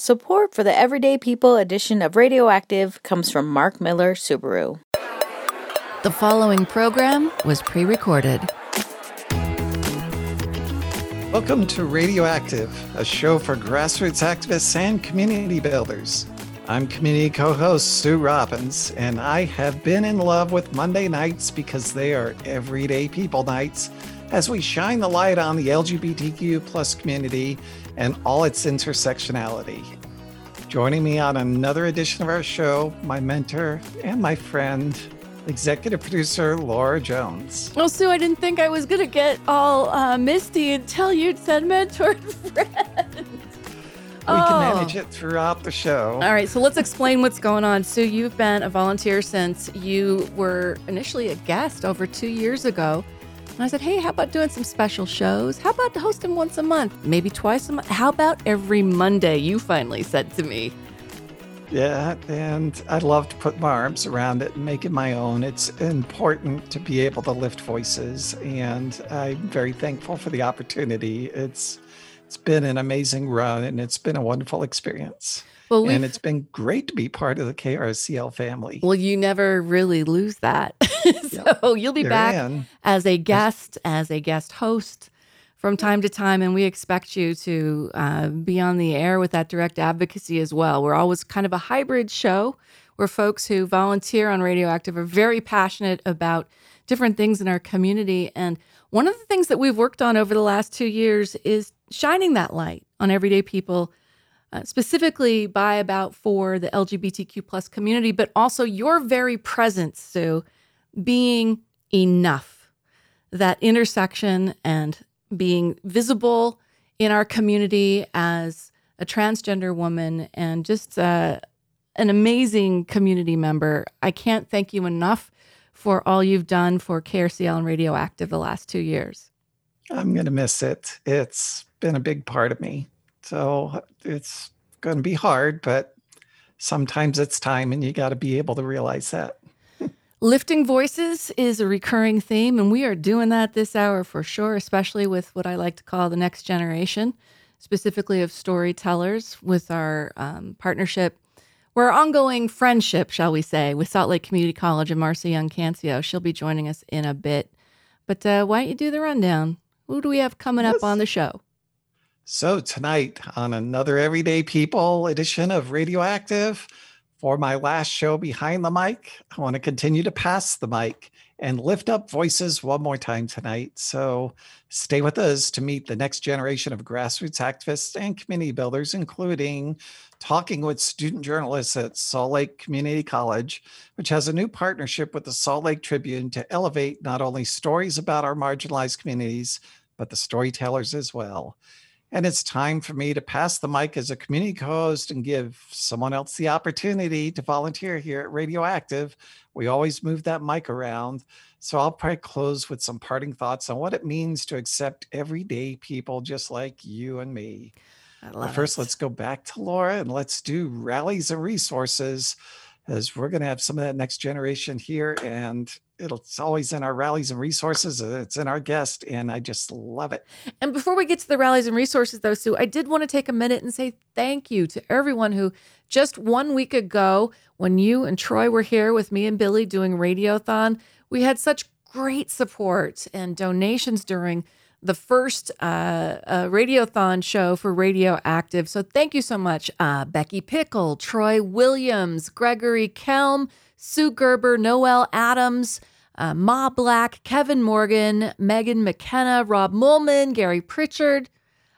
Support for the Everyday People edition of Radioactive comes from Mark Miller Subaru. The following program was pre recorded. Welcome to Radioactive, a show for grassroots activists and community builders. I'm community co host Sue Robbins, and I have been in love with Monday nights because they are everyday people nights as we shine the light on the LGBTQ plus community and all its intersectionality. Joining me on another edition of our show, my mentor and my friend, executive producer Laura Jones. Well, Sue, I didn't think I was going to get all uh, misty until you'd said mentor and friend. We oh. can manage it throughout the show. All right, so let's explain what's going on. Sue, you've been a volunteer since you were initially a guest over two years ago and I said, hey, how about doing some special shows? How about hosting once a month? Maybe twice a month? How about every Monday? You finally said to me. Yeah, and I love to put my arms around it and make it my own. It's important to be able to lift voices, and I'm very thankful for the opportunity. It's it's been an amazing run, and it's been a wonderful experience. Well, and it's been great to be part of the KRCL family. Well, you never really lose that. so yep. you'll be back as a guest, as a guest host from time to time, and we expect you to uh, be on the air with that direct advocacy as well. We're always kind of a hybrid show where folks who volunteer on Radioactive are very passionate about different things in our community. And one of the things that we've worked on over the last two years is shining that light on everyday people uh, specifically by about for the LGBTQ plus community, but also your very presence, Sue, being enough. That intersection and being visible in our community as a transgender woman and just uh, an amazing community member. I can't thank you enough for all you've done for KRCL and Radioactive the last two years. I'm going to miss it. It's been a big part of me. So it's going to be hard, but sometimes it's time and you got to be able to realize that. Lifting voices is a recurring theme, and we are doing that this hour for sure, especially with what I like to call the next generation, specifically of storytellers, with our um, partnership, our ongoing friendship, shall we say, with Salt Lake Community College and Marcia Young Cancio. She'll be joining us in a bit. But uh, why don't you do the rundown? Who do we have coming yes. up on the show? So, tonight on another Everyday People edition of Radioactive, for my last show behind the mic, I want to continue to pass the mic and lift up voices one more time tonight. So, stay with us to meet the next generation of grassroots activists and community builders, including talking with student journalists at Salt Lake Community College, which has a new partnership with the Salt Lake Tribune to elevate not only stories about our marginalized communities, but the storytellers as well. And it's time for me to pass the mic as a community co host and give someone else the opportunity to volunteer here at Radioactive. We always move that mic around. So I'll probably close with some parting thoughts on what it means to accept everyday people just like you and me. But first, it. let's go back to Laura and let's do rallies and resources as we're going to have some of that next generation here. And it's always in our rallies and resources. Uh, it's in our guest, and I just love it. And before we get to the rallies and resources, though, Sue, I did want to take a minute and say thank you to everyone who just one week ago, when you and Troy were here with me and Billy doing Radiothon, we had such great support and donations during the first uh, uh, Radiothon show for Radioactive. So thank you so much, uh, Becky Pickle, Troy Williams, Gregory Kelm, Sue Gerber, Noel Adams, uh, Ma Black, Kevin Morgan, Megan McKenna, Rob Mullman, Gary Pritchard,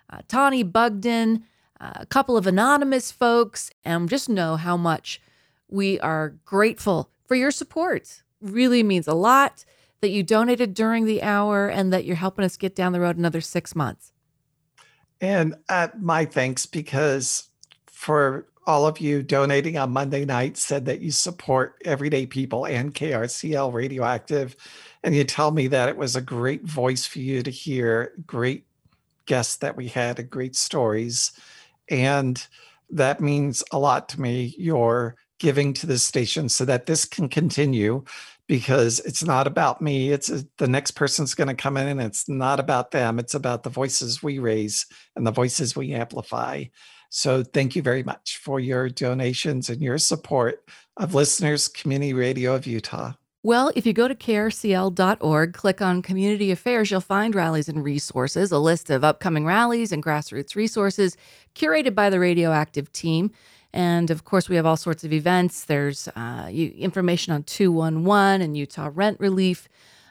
uh, Tawny Bugden, uh, a couple of anonymous folks, and just know how much we are grateful for your support. Really means a lot that you donated during the hour and that you're helping us get down the road another six months. And uh, my thanks because for all of you donating on Monday night said that you support everyday people and KRCL Radioactive. And you tell me that it was a great voice for you to hear, great guests that we had, great stories. And that means a lot to me. Your giving to this station so that this can continue because it's not about me. It's a, the next person's going to come in and it's not about them. It's about the voices we raise and the voices we amplify. So thank you very much for your donations and your support of Listeners Community Radio of Utah. Well, if you go to krcl.org, click on Community Affairs, you'll find rallies and resources, a list of upcoming rallies and grassroots resources curated by the radioactive team. And of course, we have all sorts of events. There's uh, information on 211 and Utah rent relief,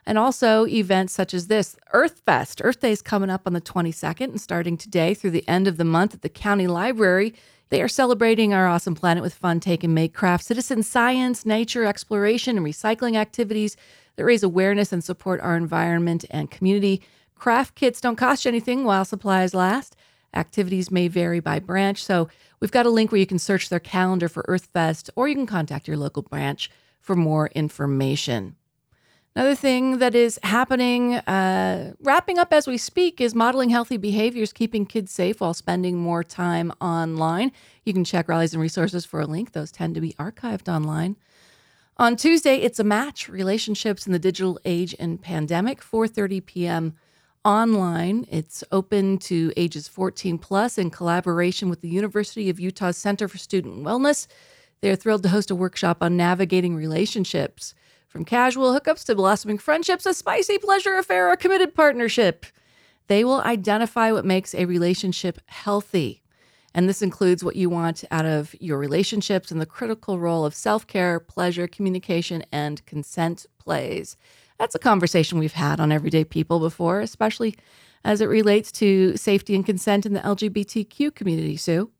and also events such as this Earth Fest. Earth Day is coming up on the 22nd and starting today through the end of the month at the County Library. They are celebrating our awesome planet with fun, take, and make craft, citizen science, nature, exploration, and recycling activities that raise awareness and support our environment and community. Craft kits don't cost you anything while supplies last. Activities may vary by branch, so we've got a link where you can search their calendar for EarthFest or you can contact your local branch for more information. Another thing that is happening, uh, wrapping up as we speak, is modeling healthy behaviors, keeping kids safe while spending more time online. You can check rallies and resources for a link. Those tend to be archived online. On Tuesday, it's a match: relationships in the digital age and pandemic. 4:30 p.m. online. It's open to ages 14 plus in collaboration with the University of Utah Center for Student Wellness. They're thrilled to host a workshop on navigating relationships. From casual hookups to blossoming friendships, a spicy pleasure affair, a committed partnership. They will identify what makes a relationship healthy. And this includes what you want out of your relationships and the critical role of self care, pleasure, communication, and consent plays. That's a conversation we've had on Everyday People before, especially as it relates to safety and consent in the LGBTQ community, Sue.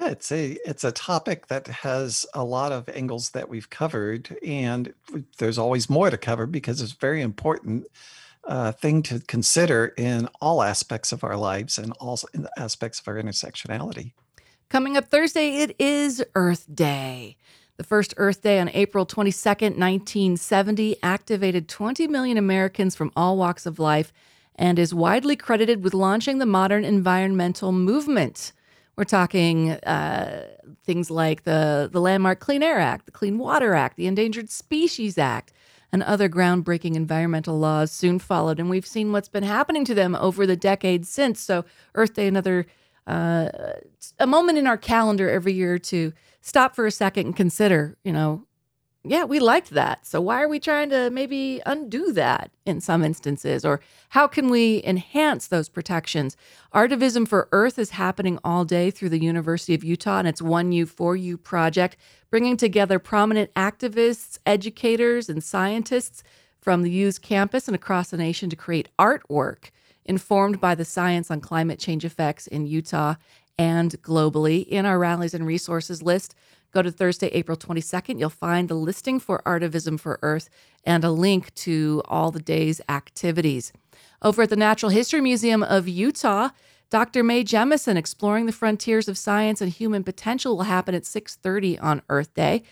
Yeah, it's a it's a topic that has a lot of angles that we've covered, and there's always more to cover because it's very important uh, thing to consider in all aspects of our lives and all the aspects of our intersectionality. Coming up Thursday, it is Earth Day. The first Earth Day on April 22nd, 1970, activated 20 million Americans from all walks of life and is widely credited with launching the modern environmental movement. We're talking uh, things like the, the Landmark Clean Air Act, the Clean Water Act, the Endangered Species Act, and other groundbreaking environmental laws soon followed. And we've seen what's been happening to them over the decades since. So, Earth Day, another uh, a moment in our calendar every year to stop for a second and consider, you know, yeah, we liked that. So why are we trying to maybe undo that in some instances? Or how can we enhance those protections? Artivism for Earth is happening all day through the University of Utah and its One U for You project, bringing together prominent activists, educators, and scientists from the U's campus and across the nation to create artwork informed by the science on climate change effects in Utah and globally. In our rallies and resources list, Go to Thursday, April 22nd. You'll find the listing for Artivism for Earth and a link to all the day's activities. Over at the Natural History Museum of Utah, Dr. Mae Jemison exploring the frontiers of science and human potential will happen at 6:30 on Earth Day.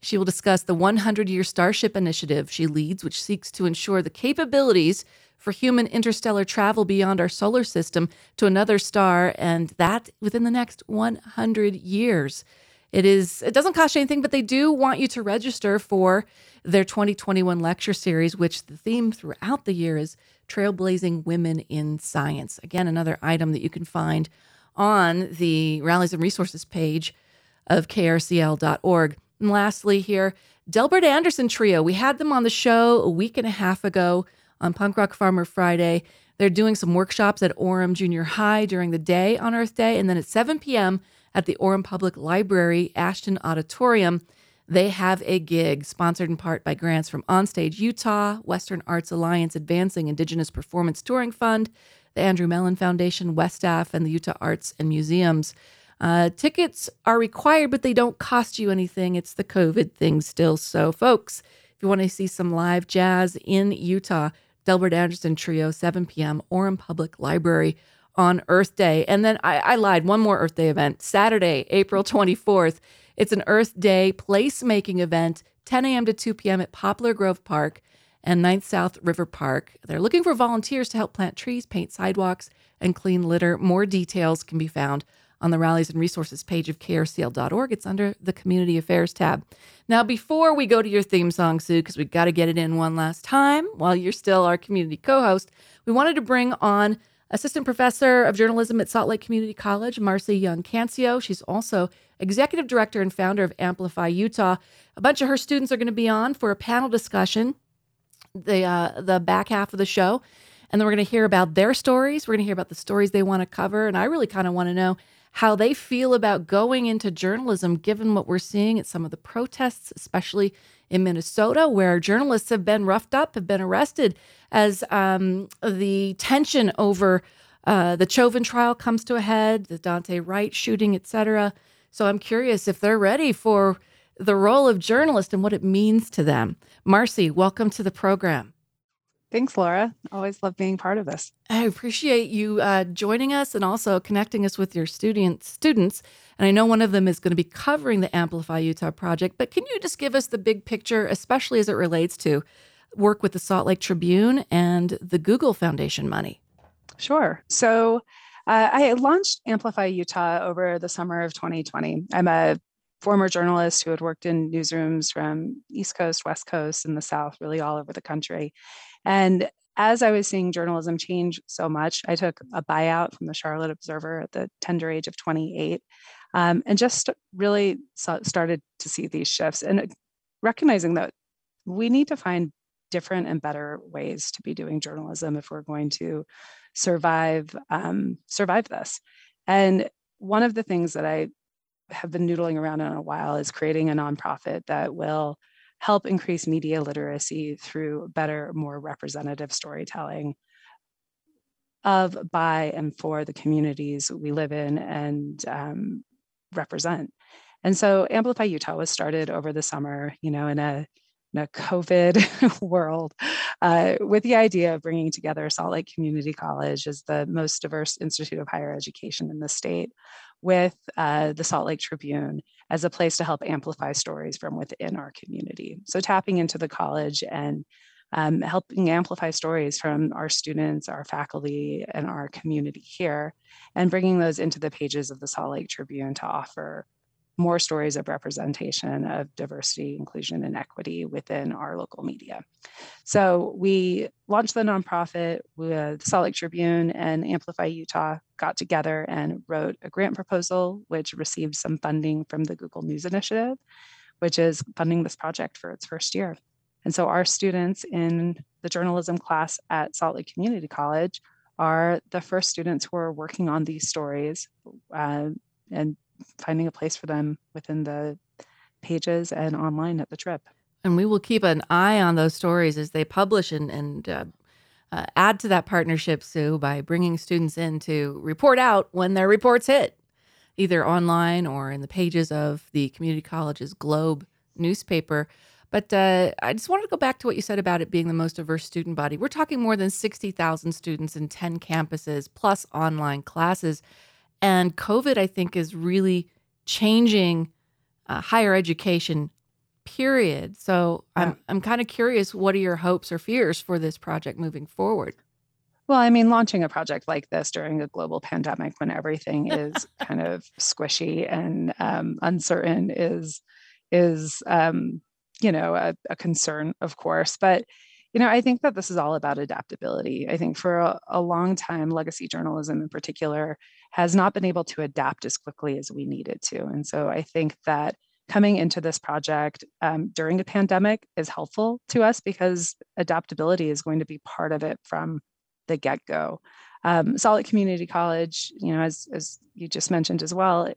She will discuss the 100-year Starship initiative she leads, which seeks to ensure the capabilities for human interstellar travel beyond our solar system to another star and that within the next 100 years. It is it doesn't cost you anything, but they do want you to register for their 2021 lecture series, which the theme throughout the year is trailblazing women in science. Again, another item that you can find on the rallies and resources page of krcl.org. And lastly, here, Delbert Anderson Trio. We had them on the show a week and a half ago on Punk Rock Farmer Friday. They're doing some workshops at Orem Junior High during the day on Earth Day, and then at 7 p.m at the Orem Public Library Ashton Auditorium. They have a gig sponsored in part by grants from Onstage Utah, Western Arts Alliance Advancing Indigenous Performance Touring Fund, the Andrew Mellon Foundation, WestAF, and the Utah Arts and Museums. Uh, tickets are required, but they don't cost you anything. It's the COVID thing still. So, folks, if you want to see some live jazz in Utah, Delbert Anderson Trio, 7 p.m., Orem Public Library on Earth Day. And then I, I lied, one more Earth Day event, Saturday, April mm-hmm. 24th. It's an Earth Day placemaking event, 10 a.m. to 2 p.m. at Poplar Grove Park and 9th South River Park. They're looking for volunteers to help plant trees, paint sidewalks, and clean litter. More details can be found on the rallies and resources page of krcl.org. It's under the community affairs tab. Now, before we go to your theme song, Sue, because we've got to get it in one last time while you're still our community co host, we wanted to bring on Assistant Professor of Journalism at Salt Lake Community College, Marcy Young Cancio. She's also Executive Director and founder of Amplify Utah. A bunch of her students are going to be on for a panel discussion the uh, the back half of the show. And then we're going to hear about their stories. We're going to hear about the stories they want to cover. And I really kind of want to know how they feel about going into journalism, given what we're seeing at some of the protests, especially in Minnesota, where journalists have been roughed up, have been arrested as um, the tension over uh, the Chauvin trial comes to a head, the Daunte Wright shooting, etc. So I'm curious if they're ready for the role of journalist and what it means to them. Marcy, welcome to the program. Thanks, Laura. Always love being part of this. I appreciate you uh, joining us and also connecting us with your student, students. And I know one of them is going to be covering the Amplify Utah project, but can you just give us the big picture, especially as it relates to work with the Salt Lake Tribune and the Google Foundation money? Sure. So uh, I launched Amplify Utah over the summer of 2020. I'm a former journalist who had worked in newsrooms from East Coast, West Coast, and the South, really all over the country. And as I was seeing journalism change so much, I took a buyout from the Charlotte Observer at the tender age of 28 um, and just really saw, started to see these shifts and recognizing that we need to find different and better ways to be doing journalism if we're going to survive um, survive this. And one of the things that I have been noodling around in a while is creating a nonprofit that will help increase media literacy through better, more representative storytelling of, by, and for the communities we live in and um, represent. And so Amplify Utah was started over the summer, you know, in a in a COVID world, uh, with the idea of bringing together Salt Lake Community College as the most diverse institute of higher education in the state, with uh, the Salt Lake Tribune as a place to help amplify stories from within our community. So, tapping into the college and um, helping amplify stories from our students, our faculty, and our community here, and bringing those into the pages of the Salt Lake Tribune to offer more stories of representation of diversity, inclusion, and equity within our local media. So we launched the nonprofit with Salt Lake Tribune and Amplify Utah got together and wrote a grant proposal, which received some funding from the Google News Initiative, which is funding this project for its first year. And so our students in the journalism class at Salt Lake Community College are the first students who are working on these stories uh, and finding a place for them within the pages and online at the Trib. And we will keep an eye on those stories as they publish and, and uh, uh, add to that partnership, Sue, by bringing students in to report out when their reports hit, either online or in the pages of the community college's Globe newspaper. But uh, I just wanted to go back to what you said about it being the most diverse student body. We're talking more than 60,000 students in 10 campuses plus online classes. And COVID, I think, is really changing uh, higher education, period. So yeah. I'm, I'm kind of curious what are your hopes or fears for this project moving forward? Well, I mean, launching a project like this during a global pandemic when everything is kind of squishy and um, uncertain is is um, you know a, a, concern, of course. But you know, I think that this is all about adaptability. I think for a, a long time, legacy journalism in particular has not been able to adapt as quickly as we needed to. And so I think that coming into this project um, during a pandemic is helpful to us because adaptability is going to be part of it from the get go. Um, Lake Community College, you know, as, as you just mentioned as well,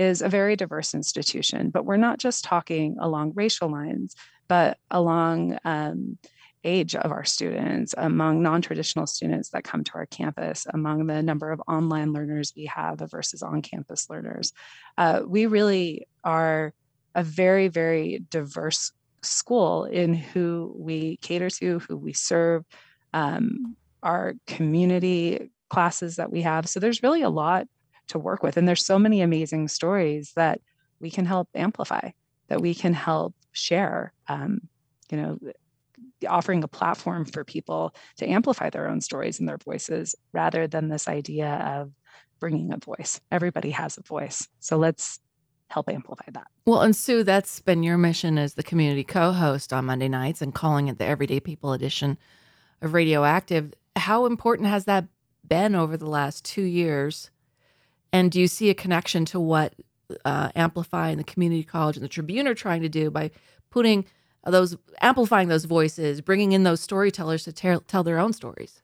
is a very diverse institution, but we're not just talking along racial lines, but along um, age of our students, among non traditional students that come to our campus, among the number of online learners we have versus on campus learners. Uh, we really are a very, very diverse school in who we cater to, who we serve, um, our community classes that we have. So there's really a lot to work with. And there's so many amazing stories that we can help amplify, that we can help share. Um, you know, offering a platform for people to amplify their own stories and their voices rather than this idea of bringing a voice. Everybody has a voice. So let's help amplify that. Well, and Sue, that's been your mission as the community co host on Monday nights and calling it the Everyday People edition of Radioactive. How important has that been over the last two years? And do you see a connection to what uh, Amplify and the Community College and the Tribune are trying to do by putting those, amplifying those voices, bringing in those storytellers to tell, tell their own stories?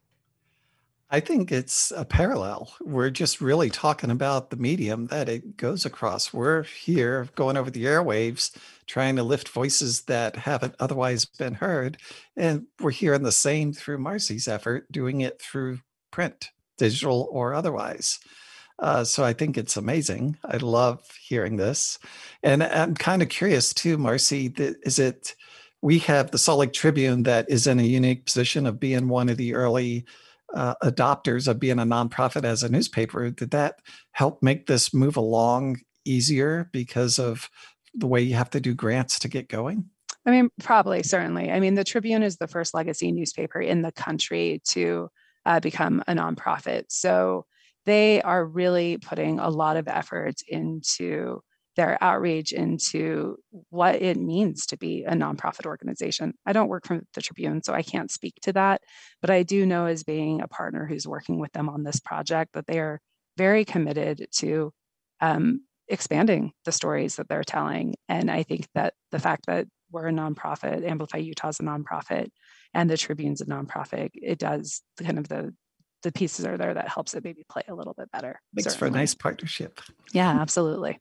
I think it's a parallel. We're just really talking about the medium that it goes across. We're here going over the airwaves, trying to lift voices that haven't otherwise been heard. And we're hearing the same through Marcy's effort, doing it through print, digital or otherwise. Uh, so I think it's amazing. I love hearing this. And I'm kind of curious too, Marcy, is it, we have the Salt Lake Tribune that is in a unique position of being one of the early uh, adopters of being a nonprofit as a newspaper, did that help make this move along easier because of the way you have to do grants to get going? I mean, probably, certainly. I mean, the Tribune is the first legacy newspaper in the country to uh, become a nonprofit. So they are really putting a lot of effort into their outreach into what it means to be a nonprofit organization. I don't work for the Tribune, so I can't speak to that. But I do know, as being a partner who's working with them on this project, that they are very committed to um, expanding the stories that they're telling. And I think that the fact that we're a nonprofit, Amplify Utah is a nonprofit, and the Tribune's a nonprofit, it does kind of the the pieces are there that helps it maybe play a little bit better. Makes certainly. for a nice partnership. Yeah, absolutely.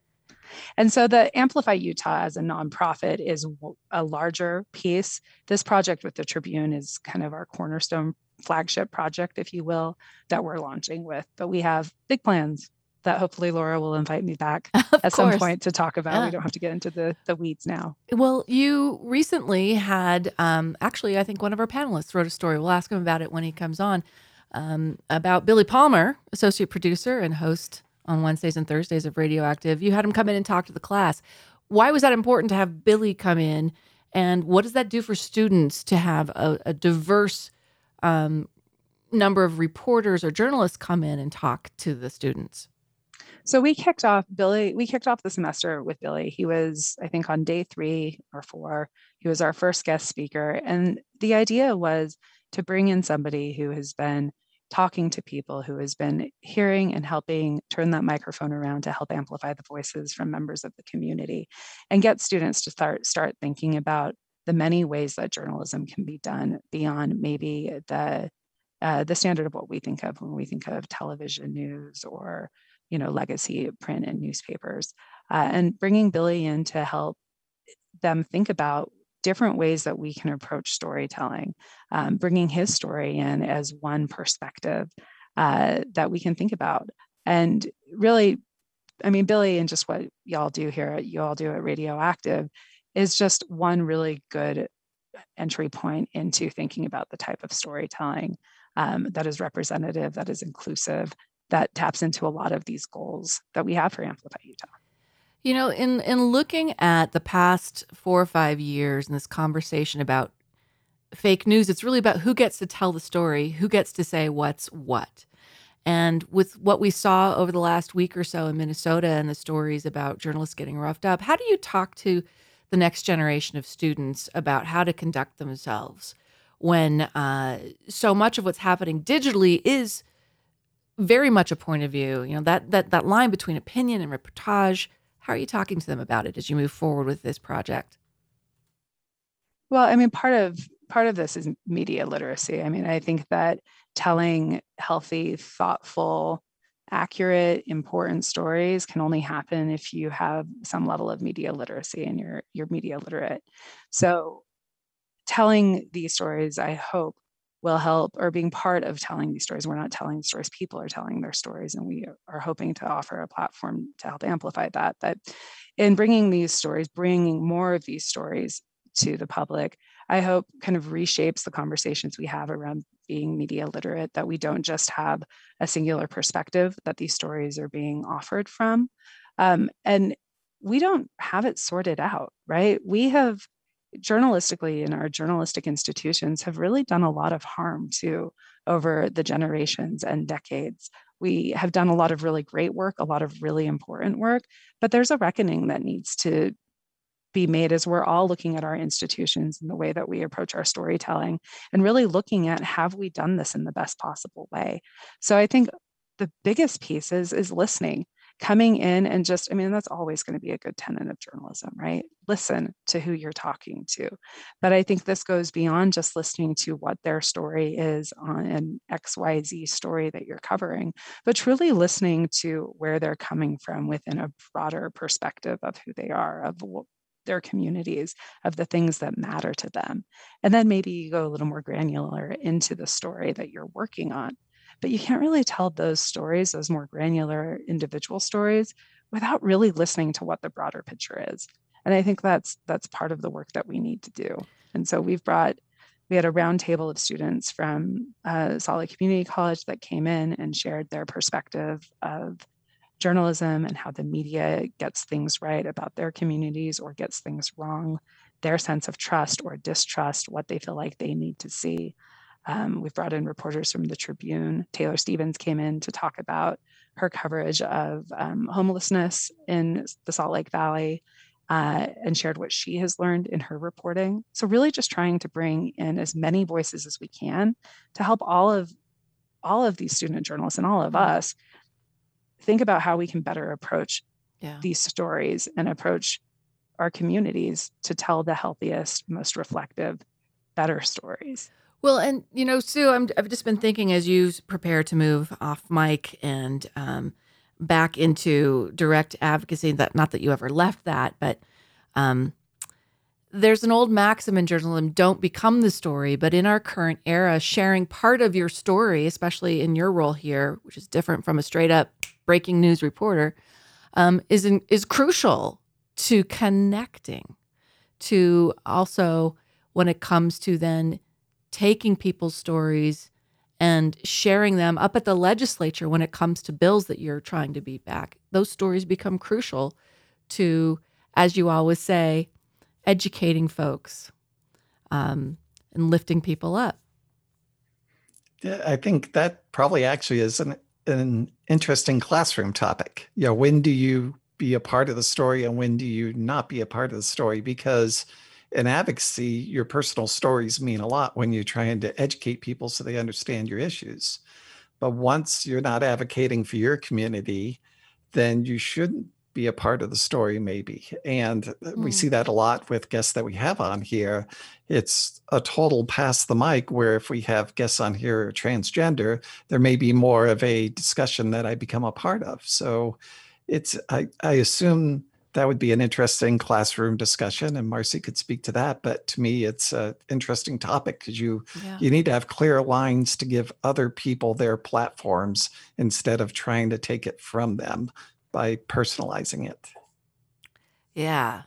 And so the Amplify Utah as a nonprofit is a larger piece. This project with the Tribune is kind of our cornerstone flagship project, if you will, that we're launching with. But we have big plans that hopefully Laura will invite me back at course. some point to talk about. Yeah. We don't have to get into the, the weeds now. Well, you recently had, um, actually, I think one of our panelists wrote a story. We'll ask him about it when he comes on. Um, about Billy Palmer, associate producer and host on Wednesdays and Thursdays of Radioactive. You had him come in and talk to the class. Why was that important to have Billy come in? And what does that do for students to have a, a diverse um, number of reporters or journalists come in and talk to the students? So we kicked off Billy. We kicked off the semester with Billy. He was, I think, on day three or four. He was our first guest speaker, and the idea was to bring in somebody who has been talking to people who has been hearing and helping turn that microphone around to help amplify the voices from members of the community and get students to start start thinking about the many ways that journalism can be done beyond maybe the uh, the standard of what we think of when we think of television news or you know legacy print and newspapers. Uh, and bringing billy in to help them think about different ways that we can approach storytelling, um, bringing his story in as one perspective uh, that we can think about. And really, I mean, Billy and just what y'all do here, at, you all do at Radioactive, is just one really good entry point into thinking about the type of storytelling um, that is representative, that is inclusive, that taps into a lot of these goals that we have for Amplify Utah. You know, in in looking at the past four or five years and this conversation about fake news, it's really about who gets to tell the story, who gets to say what's what. And with what we saw over the last week or so in Minnesota and the stories about journalists getting roughed up, how do you talk to the next generation of students about how to conduct themselves when uh, so much of what's happening digitally is very much a point of view? You know that that that line between opinion and reportage how are you talking to them about it as you move forward with this project? Well, I mean, part of part of this is media literacy. I mean, I think that telling healthy, thoughtful, accurate, important stories can only happen if you have some level of media literacy and you're you're media literate. So telling these stories, I hope, will help or being part of telling these stories. We're not telling stories, people are telling their stories, and we are hoping to offer a platform to help amplify that. That in bringing these stories, bringing more of these stories to the public, I hope kind of reshapes the conversations we have around being media literate, that we don't just have a singular perspective that these stories are being offered from. Um, and we don't have it sorted out, right? We have journalistically in our journalistic institutions have really done a lot of harm to over the generations and decades. We have done a lot of really great work, a lot of really important work, but there's a reckoning that needs to be made as we're all looking at our institutions and the way that we approach our storytelling and really looking at have we done this in the best possible way so i think the biggest piece is is listening coming in and just, I mean, that's always going to be a good tenet of journalism, right? Listen to who you're talking to. But I think this goes beyond just listening to what their story is on an XYZ story that you're covering, but truly listening to where they're coming from within a broader perspective of who they are, of their communities, of the things that matter to them. And then maybe you go a little more granular into the story that you're working on but you can't really tell those stories, those more granular individual stories, without really listening to what the broader picture is. And I think that's that's part of the work that we need to do. And so we've brought we had a roundtable of students from uh, Salt Lake Community College that came in and shared their perspective of journalism and how the media gets things right about their communities or gets things wrong, their sense of trust or distrust, what they feel like they need to see. Um, we've brought in reporters from the Tribune. Taylor Stevens came in to talk about her coverage of um, homelessness in the Salt Lake Valley uh, and shared what she has learned in her reporting. So, really, just trying to bring in as many voices as we can to help all of all of these student journalists and all of mm-hmm. us think about how we can better approach yeah. these stories and approach our communities to tell the healthiest, most reflective, better stories. Well, and you know, Sue, i have just been thinking as you prepare to move off mic and um, back into direct advocacy. That not that you ever left that, but um, there's an old maxim in journalism: don't become the story. But in our current era, sharing part of your story, especially in your role here, which is different from a straight up breaking news reporter, um, is in, is crucial to connecting. To also when it comes to then taking people's stories and sharing them up at the legislature when it comes to bills that you're trying to beat back. Those stories become crucial to, as you always say, educating folks um, and lifting people up. Yeah, I think that probably actually is an, an interesting classroom topic. Know, when do you be a part of the story and when do you not be a part of the story? Because in advocacy, your personal stories mean a lot when you're trying to educate people so they understand your issues. But once you're not advocating for your community, then you shouldn't be a part of the story, maybe. And mm. we see that a lot with guests that we have on here. It's a total pass the mic where if we have guests on here transgender, there may be more of a discussion that I become a part of. So it's, I, I assume that would be an interesting classroom discussion and marcy could speak to that but to me it's an interesting topic because you yeah. you need to have clear lines to give other people their platforms instead of trying to take it from them by personalizing it yeah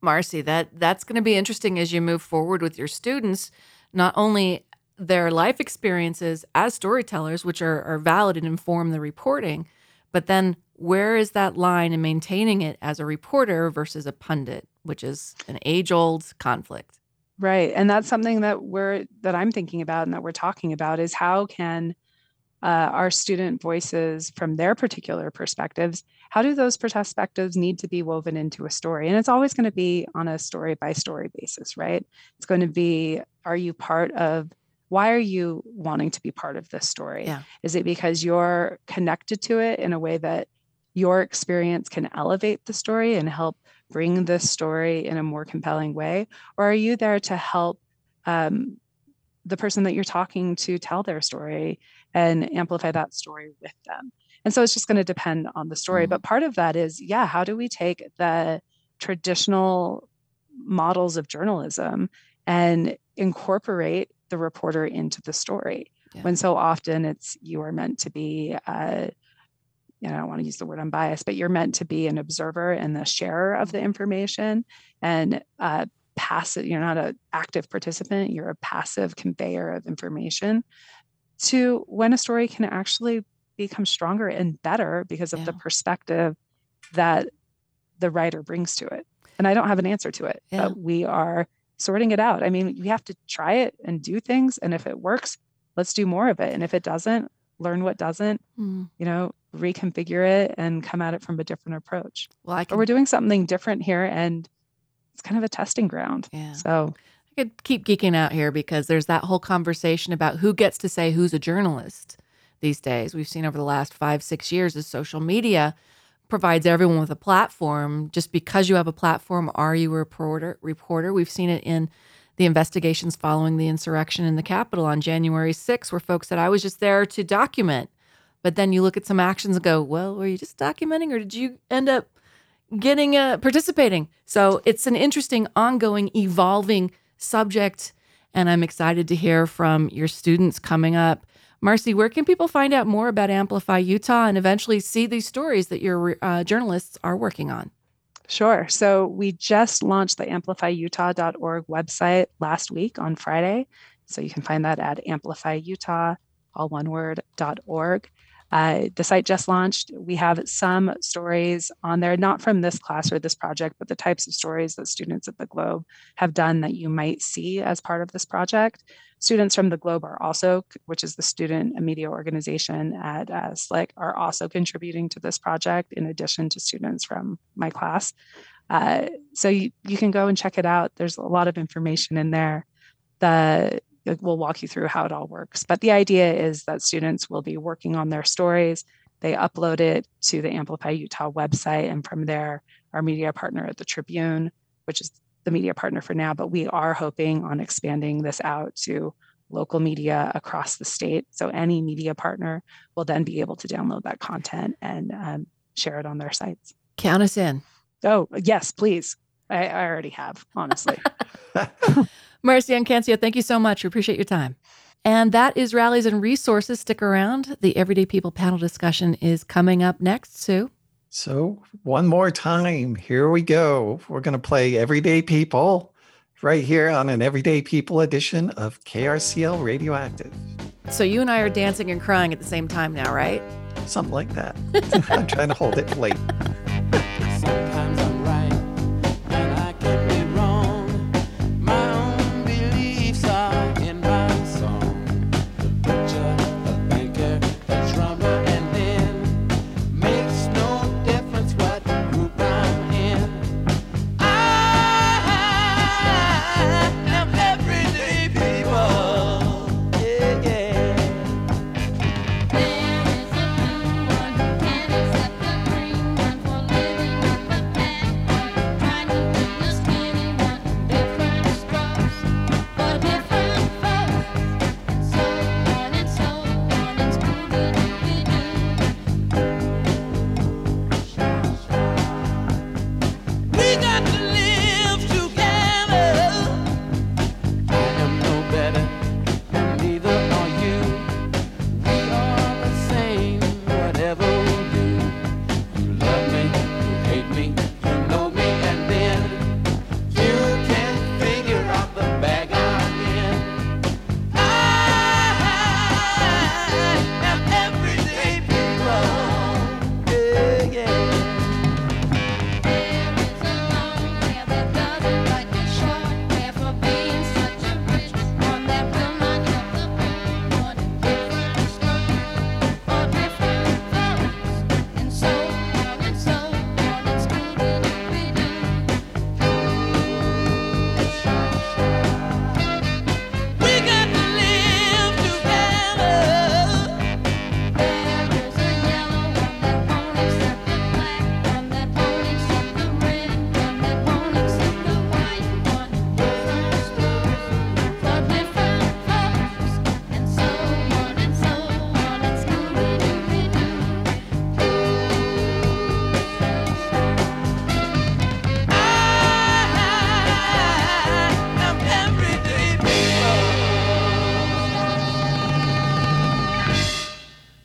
marcy that that's going to be interesting as you move forward with your students not only their life experiences as storytellers which are, are valid and inform the reporting but then where is that line in maintaining it as a reporter versus a pundit, which is an age old conflict? Right. And that's something that we're that I'm thinking about and that we're talking about is how can uh, our student voices from their particular perspectives how do those perspectives need to be woven into a story and it's always going to be on a story by story basis right it's going to be are you part of why are you wanting to be part of this story yeah. is it because you're connected to it in a way that your experience can elevate the story and help bring the story in a more compelling way? Or are you there to help um, the person that you're talking to tell their story and amplify that story with them? And so it's just going to depend on the story. Mm-hmm. But part of that is, yeah, how do we take the traditional models of journalism and incorporate the reporter into the story? Yeah. When so often it's you are meant to be uh, you know, I don't want to use the word unbiased, but you're meant to be an observer and the sharer of the information and uh, passive, you're not an active participant, you're a passive conveyor of information to when a story can actually become stronger and better because of yeah. the perspective that the writer brings to it. And I don't have an answer to it, yeah. but we are sorting it out. I mean, we have to try it and do things. And if it works, let's do more of it. And if it doesn't, learn what doesn't, mm. you know, reconfigure it and come at it from a different approach. Well, I can... But we're doing something different here and it's kind of a testing ground. Yeah. So I could keep geeking out here because there's that whole conversation about who gets to say who's a journalist these days. We've seen over the last five, six years as social media provides everyone with a platform. Just because you have a platform, are you a reporter? Reporter. We've seen it in the investigations following the insurrection in the Capitol on January 6th, were folks that I was just there to document. But then you look at some actions and go, well, were you just documenting or did you end up getting uh, participating? So it's an interesting, ongoing, evolving subject. And I'm excited to hear from your students coming up. Marcy, where can people find out more about Amplify Utah and eventually see these stories that your uh, journalists are working on? Sure. So we just launched the amplifyutah.org website last week on Friday. So you can find that at amplifyutah, all one word, .org. Uh, the site just launched. We have some stories on there, not from this class or this project, but the types of stories that students at the Globe have done that you might see as part of this project. Students from the Globe are also, which is the student media organization at uh, SLCC, are also contributing to this project in addition to students from my class. Uh, so you, you can go and check it out. There's a lot of information in there. that we'll walk you through how it all works. But the idea is that students will be working on their stories. They upload it to the Amplify Utah website, and from there, our media partner at the Tribune, which is the media partner for now, but we are hoping on expanding this out to local media across the state. So any media partner will then be able to download that content and um, share it on their sites. Count us in. Oh, yes, please. I, I already have, honestly. Marcy Ancancia, thank you so much. We appreciate your time. And that is Rallies and Resources. Stick around. The Everyday People panel discussion is coming up next, Sue. So, one more time, here we go. We're going to play Everyday People right here on an Everyday People edition of KRCL Radioactive. So, you and I are dancing and crying at the same time now, right? Something like that. I'm trying to hold it late.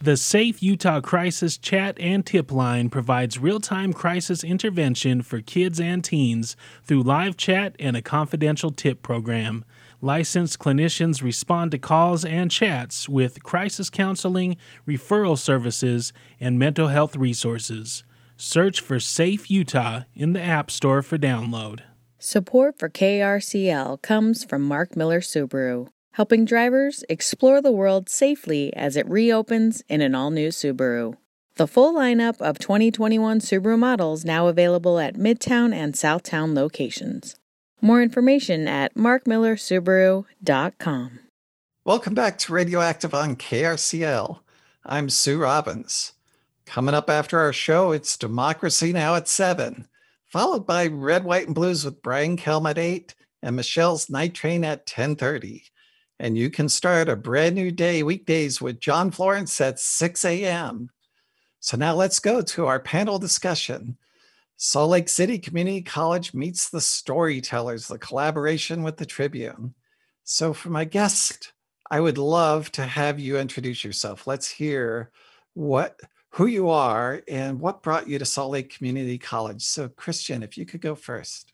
The Safe Utah Crisis Chat and Tip Line provides real time crisis intervention for kids and teens through live chat and a confidential tip program. Licensed clinicians respond to calls and chats with crisis counseling, referral services, and mental health resources. Search for Safe Utah in the App Store for download. Support for KRCL comes from Mark Miller Subaru helping drivers explore the world safely as it reopens in an all new Subaru. The full lineup of 2021 Subaru models now available at Midtown and Southtown locations. More information at markmillersubaru.com. Welcome back to Radioactive on KRCL. I'm Sue Robbins. Coming up after our show, it's Democracy Now! at 7, followed by Red, White, and Blues with Brian Kelm at 8 and Michelle's Night Train at 1030. And you can start a brand new day weekdays with John Florence at 6 a.m. So now let's go to our panel discussion. Salt Lake City Community College meets the storytellers, the collaboration with the Tribune. So for my guest, I would love to have you introduce yourself. Let's hear what who you are and what brought you to Salt Lake Community College. So Christian, if you could go first.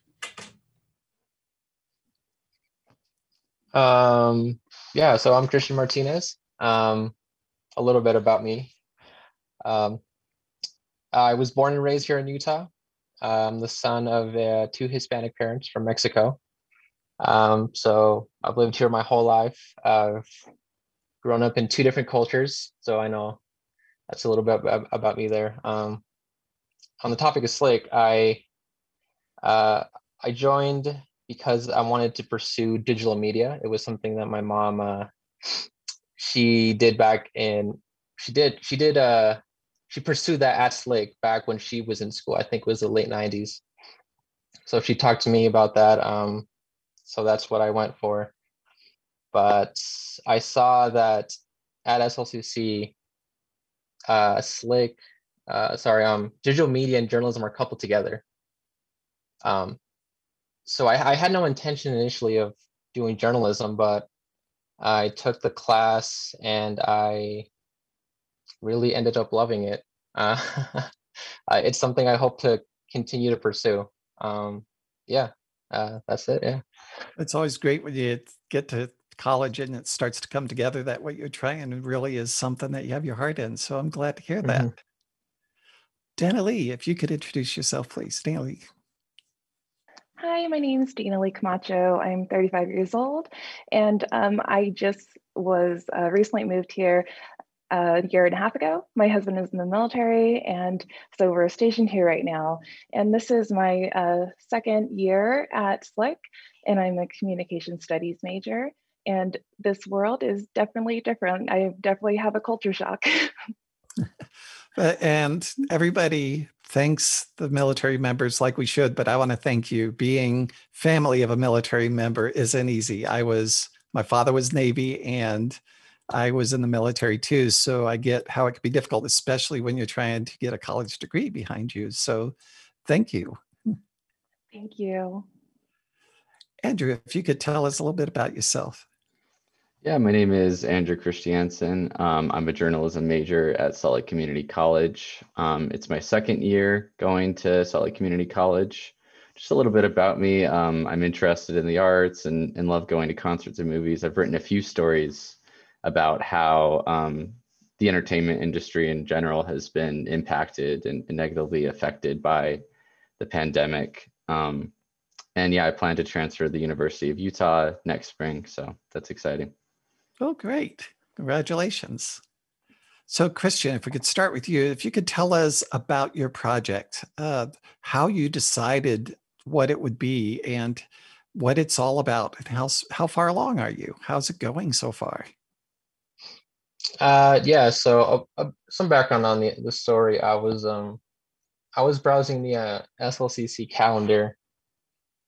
Um, yeah, so I'm Christian Martinez. Um, a little bit about me. Um, I was born and raised here in Utah. I'm the son of uh, two Hispanic parents from Mexico. Um, so I've lived here my whole life. I've grown up in two different cultures, so I know that's a little bit about me there. Um, on the topic of Slick, I uh, I joined because I wanted to pursue digital media. It was something that my mom uh, she did back in she did she did uh she pursued that at Slick back when she was in school. I think it was the late 90s. So she talked to me about that. Um, so that's what I went for. But I saw that at SLCC, uh, Slick, uh, sorry, um, digital media and journalism are coupled together. Um, so I, I had no intention initially of doing journalism, but I took the class and I really ended up loving it. Uh, it's something I hope to continue to pursue. Um, yeah, uh, that's it. Yeah. It's always great when you get to college and it starts to come together that what you're trying really is something that you have your heart in. So I'm glad to hear that. Mm-hmm. Dana Lee, if you could introduce yourself, please. Dana Lee. Hi, my name is Dana Lee Camacho. I'm 35 years old, and um, I just was uh, recently moved here a year and a half ago. My husband is in the military, and so we're stationed here right now. And this is my uh, second year at Slick, and I'm a communication studies major. And this world is definitely different. I definitely have a culture shock. and everybody thanks the military members like we should, but I want to thank you. Being family of a military member isn't easy. I was, my father was Navy, and I was in the military too, so I get how it can be difficult, especially when you're trying to get a college degree behind you. So, thank you. Thank you. Andrew, if you could tell us a little bit about yourself. Yeah, my name is Andrew Christiansen. Um, I'm a journalism major at Salt Lake Community College. Um, it's my second year going to Salt Lake Community College. Just a little bit about me. Um, I'm interested in the arts and, and love going to concerts and movies. I've written a few stories about how um, the entertainment industry in general has been impacted and, and negatively affected by the pandemic. Um, and yeah, I plan to transfer to the University of Utah next spring. So that's exciting. Oh, great. Congratulations. So, Christian, if we could start with you, if you could tell us about your project, uh, how you decided what it would be and what it's all about, and how, how far along are you? How's it going so far? Uh, yeah. So uh, uh, some background on the the story. I was um, I was browsing the uh, SLCC calendar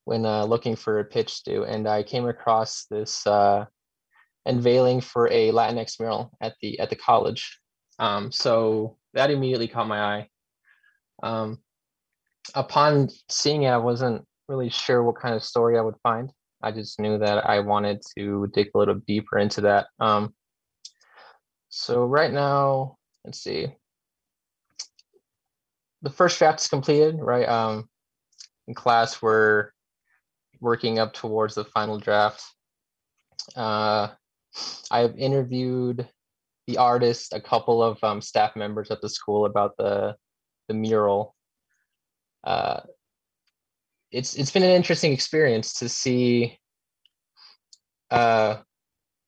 when uh, looking for a pitch due, and I came across this uh, unveiling for a Latinx mural at the at the college. Um, so that immediately caught my eye. Um, upon seeing it, I wasn't really sure what kind of story I would find. I just knew that I wanted to dig a little deeper into that. Um, so right now, let's see. The first draft is completed, right? Um, in class, we're working up towards the final draft. Uh, I have interviewed the artist, a couple of um, staff members at the school about the the mural. Uh, it's it's been an interesting experience to see uh,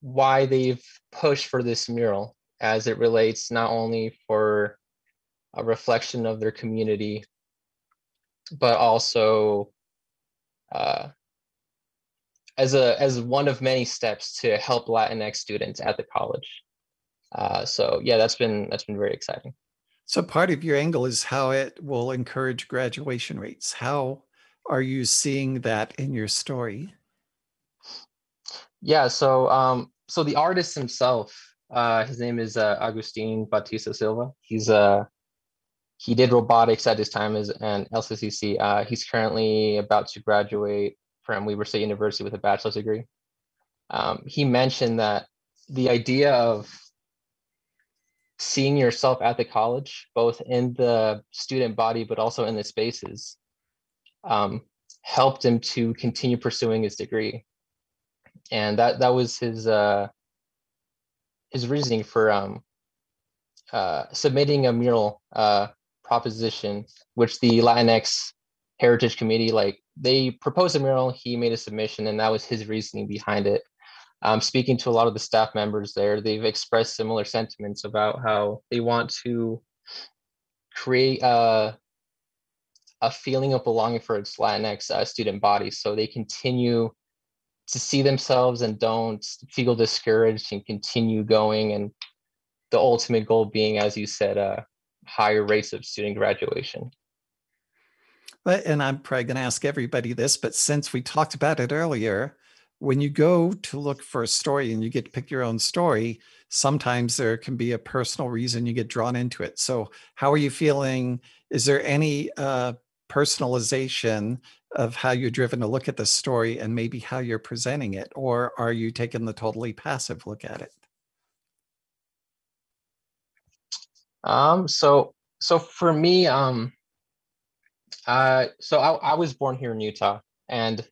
why they've pushed for this mural as it relates not only for a reflection of their community, but also uh, as a as one of many steps to help Latinx students at the college. Uh, so yeah, that's been that's been very exciting. So part of your angle is how it will encourage graduation rates. How are you seeing that in your story? Yeah, so um, so the artist himself, uh, his name is uh, Agustin Batista Silva. He's uh, he did robotics at his time as an LCCC. Uh, he's currently about to graduate from Weber State University with a bachelor's degree. Um, he mentioned that the idea of seeing yourself at the college, both in the student body, but also in the spaces, um, helped him to continue pursuing his degree. And that that was his uh, his reasoning for um, uh, submitting a mural uh, proposition, which the Latinx Heritage Committee like they proposed a mural. He made a submission, and that was his reasoning behind it um, speaking to a lot of the staff members there, they've expressed similar sentiments about how they want to create a, a feeling of belonging for its Latinx uh, student body. So they continue to see themselves and don't feel discouraged and continue going. And the ultimate goal being, as you said, a higher rates of student graduation. But, and I'm probably going to ask everybody this, but since we talked about it earlier, when you go to look for a story and you get to pick your own story, sometimes there can be a personal reason you get drawn into it. So, how are you feeling? Is there any uh, personalization of how you're driven to look at the story and maybe how you're presenting it? Or are you taking the totally passive look at it? Um, so, so for me, um, uh, so I, I was born here in Utah and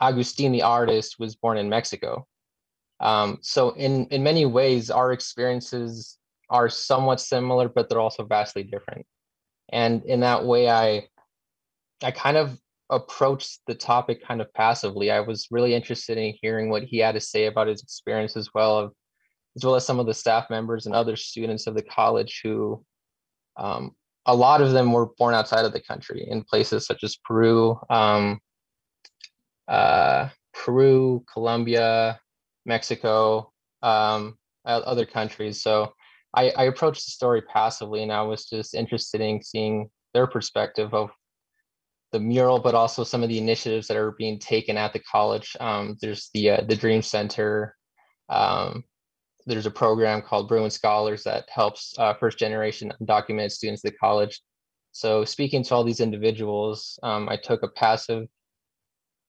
Agustin, the artist, was born in Mexico. Um, so in in many ways, our experiences are somewhat similar, but they're also vastly different. And in that way, I I kind of approached the topic kind of passively. I was really interested in hearing what he had to say about his experience as well, as well as some of the staff members and other students of the college who um, a lot of them were born outside of the country in places such as Peru, um, uh, Peru, Colombia, Mexico, um, other countries. So I, I approached the story passively, and I was just interested in seeing their perspective of the mural, but also some of the initiatives that are being taken at the college. Um, there's the uh, the Dream Center. Um, there's a program called Bruin Scholars that helps uh, first generation undocumented students at the college. So speaking to all these individuals, um, I took a passive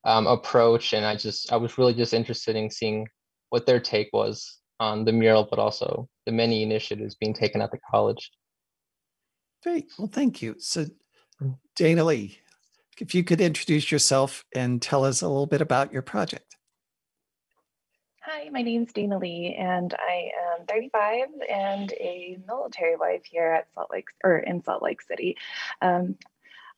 um, approach, and I just I was really just interested in seeing what their take was on the mural, but also the many initiatives being taken at the college. Great. Well, thank you. So. Dana Lee, if you could introduce yourself and tell us a little bit about your project. Hi, my name is Dana Lee, and I am 35 and a military wife here at Salt Lake or in Salt Lake City. Um,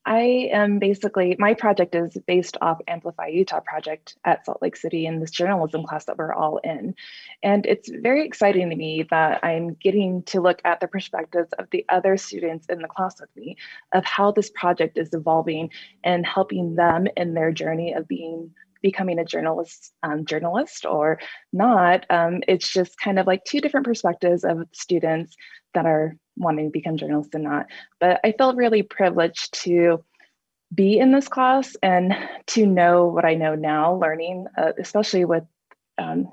I am basically, my project is based off Amplify Utah project at Salt Lake City in this journalism class that we're all in. And it's very exciting to me that I'm getting to look at the perspectives of the other students in the class with me of how this project is evolving and helping them in their journey of being becoming a journalist um, journalist or not um, it's just kind of like two different perspectives of students that are wanting to become journalists and not. But I felt really privileged to be in this class and to know what I know now, learning, uh, especially with um,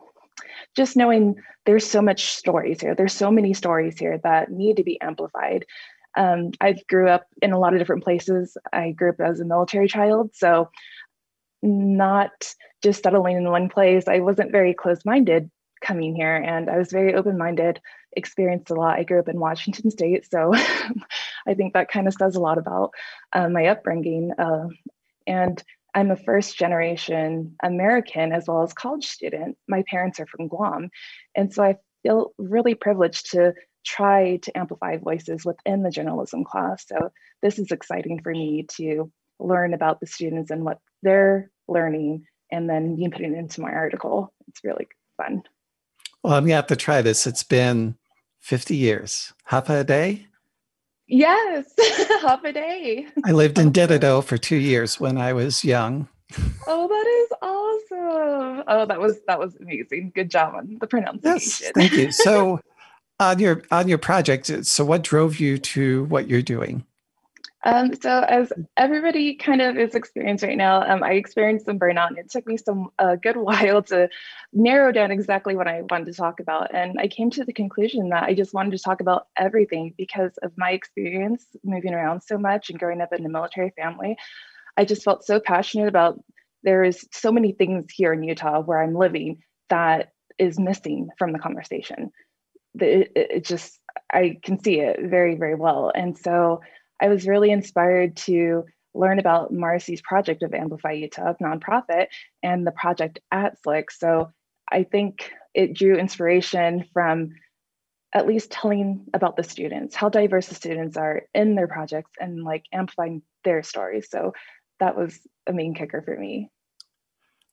just knowing there's so much stories here. There's so many stories here that need to be amplified. Um, I grew up in a lot of different places. I grew up as a military child, so not just settling in one place. I wasn't very close minded coming here and I was very open minded, experienced a lot. I grew up in Washington State, so I think that kind of says a lot about uh, my upbringing. Uh, and I'm a first generation American as well as college student. My parents are from Guam. And so I feel really privileged to try to amplify voices within the journalism class. So this is exciting for me to learn about the students and what they're learning and then be putting it into my article. It's really fun. Well, I'm gonna have to try this. It's been 50 years. Hafa adai? Yes, hafa adai. I lived in Dededo for two years when I was young. Oh, that is awesome. Oh, that was that was amazing. Good job on the pronunciation. Yes, thank you. So on your on your project, so what drove you to what you're doing? Um, so as everybody kind of is experiencing right now, um, I experienced some burnout and it took me some a good while to narrow down exactly what I wanted to talk about. And I came to the conclusion that I just wanted to talk about everything because of my experience moving around so much and growing up in a military family. I just felt so passionate about there is so many things here in Utah where I'm living that is missing from the conversation. It, it, it just I can see it very very well, and so I was really inspired to learn about Marcy's project of Amplify Utah nonprofit and the project at Slick. So I think it drew inspiration from at least telling about the students, how diverse the students are in their projects and like amplifying their stories. So that was a main kicker for me.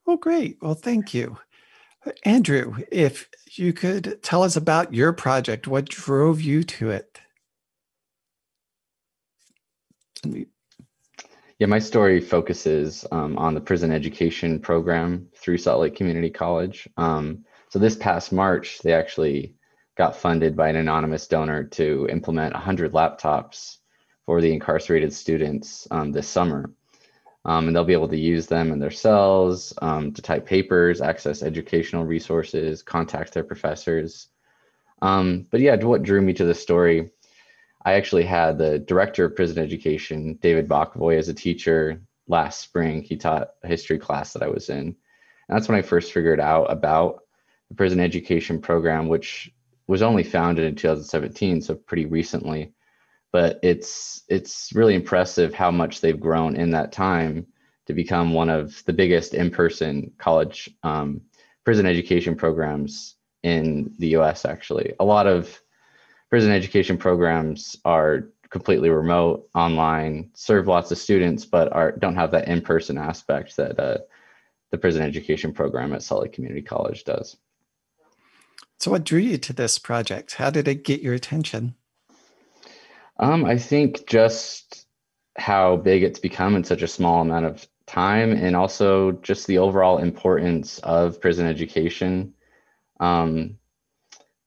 Oh, great. Well, thank you. Andrew, if you could tell us about your project, what drove you to it? Yeah, my story focuses um, on the prison education program through Salt Lake Community College. Um, so this past March, they actually got funded by an anonymous donor to implement 100 laptops for the incarcerated students um, this summer. Um, and they'll be able to use them in their cells um, to type papers, access educational resources, contact their professors. Um, but yeah, what drew me to the story I actually had the director of prison education, David Bokovoy, as a teacher last spring. He taught a history class that I was in. And that's when I first figured out about the prison education program, which was only founded in 2017, so pretty recently. But it's it's really impressive how much they've grown in that time to become one of the biggest in-person college um, prison education programs in the U.S. Actually, a lot of prison education programs are completely remote, online, serve lots of students, but are don't have that in-person aspect that uh, the prison education program at Salt Lake Community College does. So, what drew you to this project? How did it get your attention? Um, I think just how big it's become in such a small amount of time, and also just the overall importance of prison education. Um,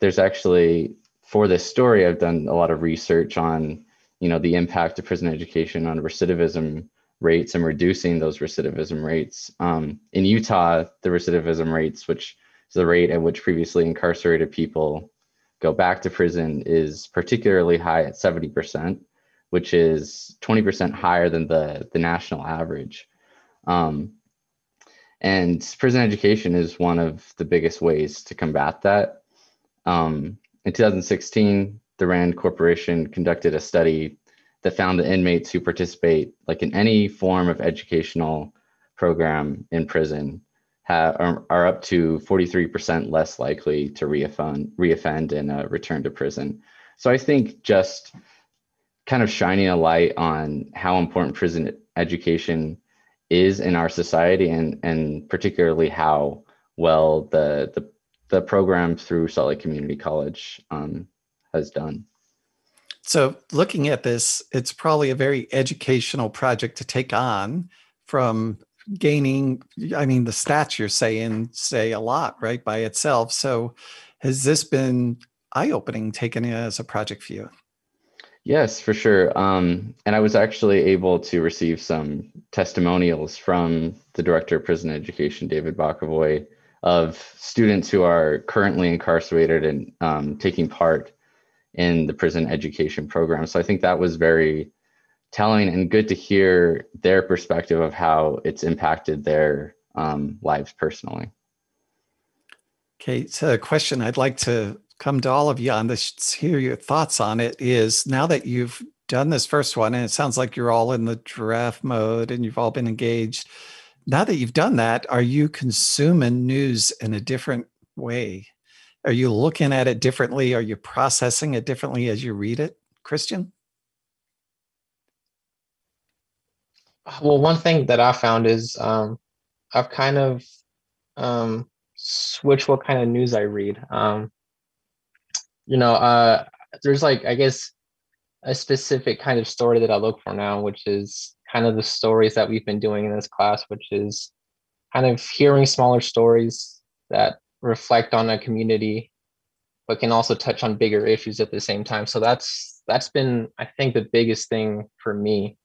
there's actually for this story, I've done a lot of research on, you know, the impact of prison education on recidivism rates and reducing those recidivism rates. Um, in Utah, the recidivism rates, which is the rate at which previously incarcerated people go back to prison, is particularly high at 70%, which is 20% higher than the, the national average. Um, and prison education is one of the biggest ways to combat that. Um, in 2016, the Rand Corporation conducted a study that found that inmates who participate like in any form of educational program in prison have, are, are up to 43% less likely to reoffend, reoffend and uh, return to prison. So I think just kind of shining a light on how important prison education is in our society and and particularly how well the the the program through Salt Lake Community College um, has done. So, looking at this, it's probably a very educational project to take on from gaining. I mean, the stats you're saying say a lot, right, by itself. So, has this been eye opening taken as a project for you? Yes, for sure. Um, and I was actually able to receive some testimonials from the director of prison education, David Bokovoy, of students who are currently incarcerated and um, taking part in the prison education program. So I think that was very telling and good to hear their perspective of how it's impacted their um, lives personally. Okay, so a question I'd like to come to all of you on this, hear your thoughts on it is now that you've done this first one, and it sounds like you're all in the draft mode and you've all been engaged now that you've done that, are you consuming news in a different way? Are you looking at it differently? Are you processing it differently as you read it, Christian? Well, one thing that I found is um, I've kind of um, switched what kind of news I read. Um, you know, uh, there's like, I guess, a specific kind of story that I look for now, which is kind of the stories that we've been doing in this class, which is kind of hearing smaller stories that reflect on a community, but can also touch on bigger issues at the same time. So that's that's been, I think, the biggest thing for me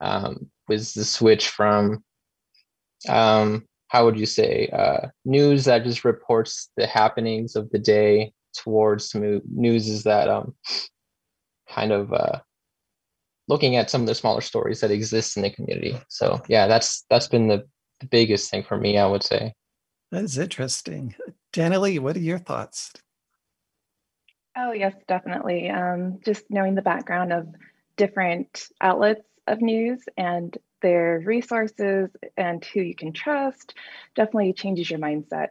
um, was the switch from um, how would you say uh, news that just reports the happenings of the day towards news is that um, kind of uh, looking at some of the smaller stories that exist in the community. So yeah, that's that's been the, the biggest thing for me, I would say. That is interesting. Dana Lee, what are your thoughts? Oh yes, definitely. Um, just knowing the background of different outlets of news and their resources and who you can trust definitely changes your mindset.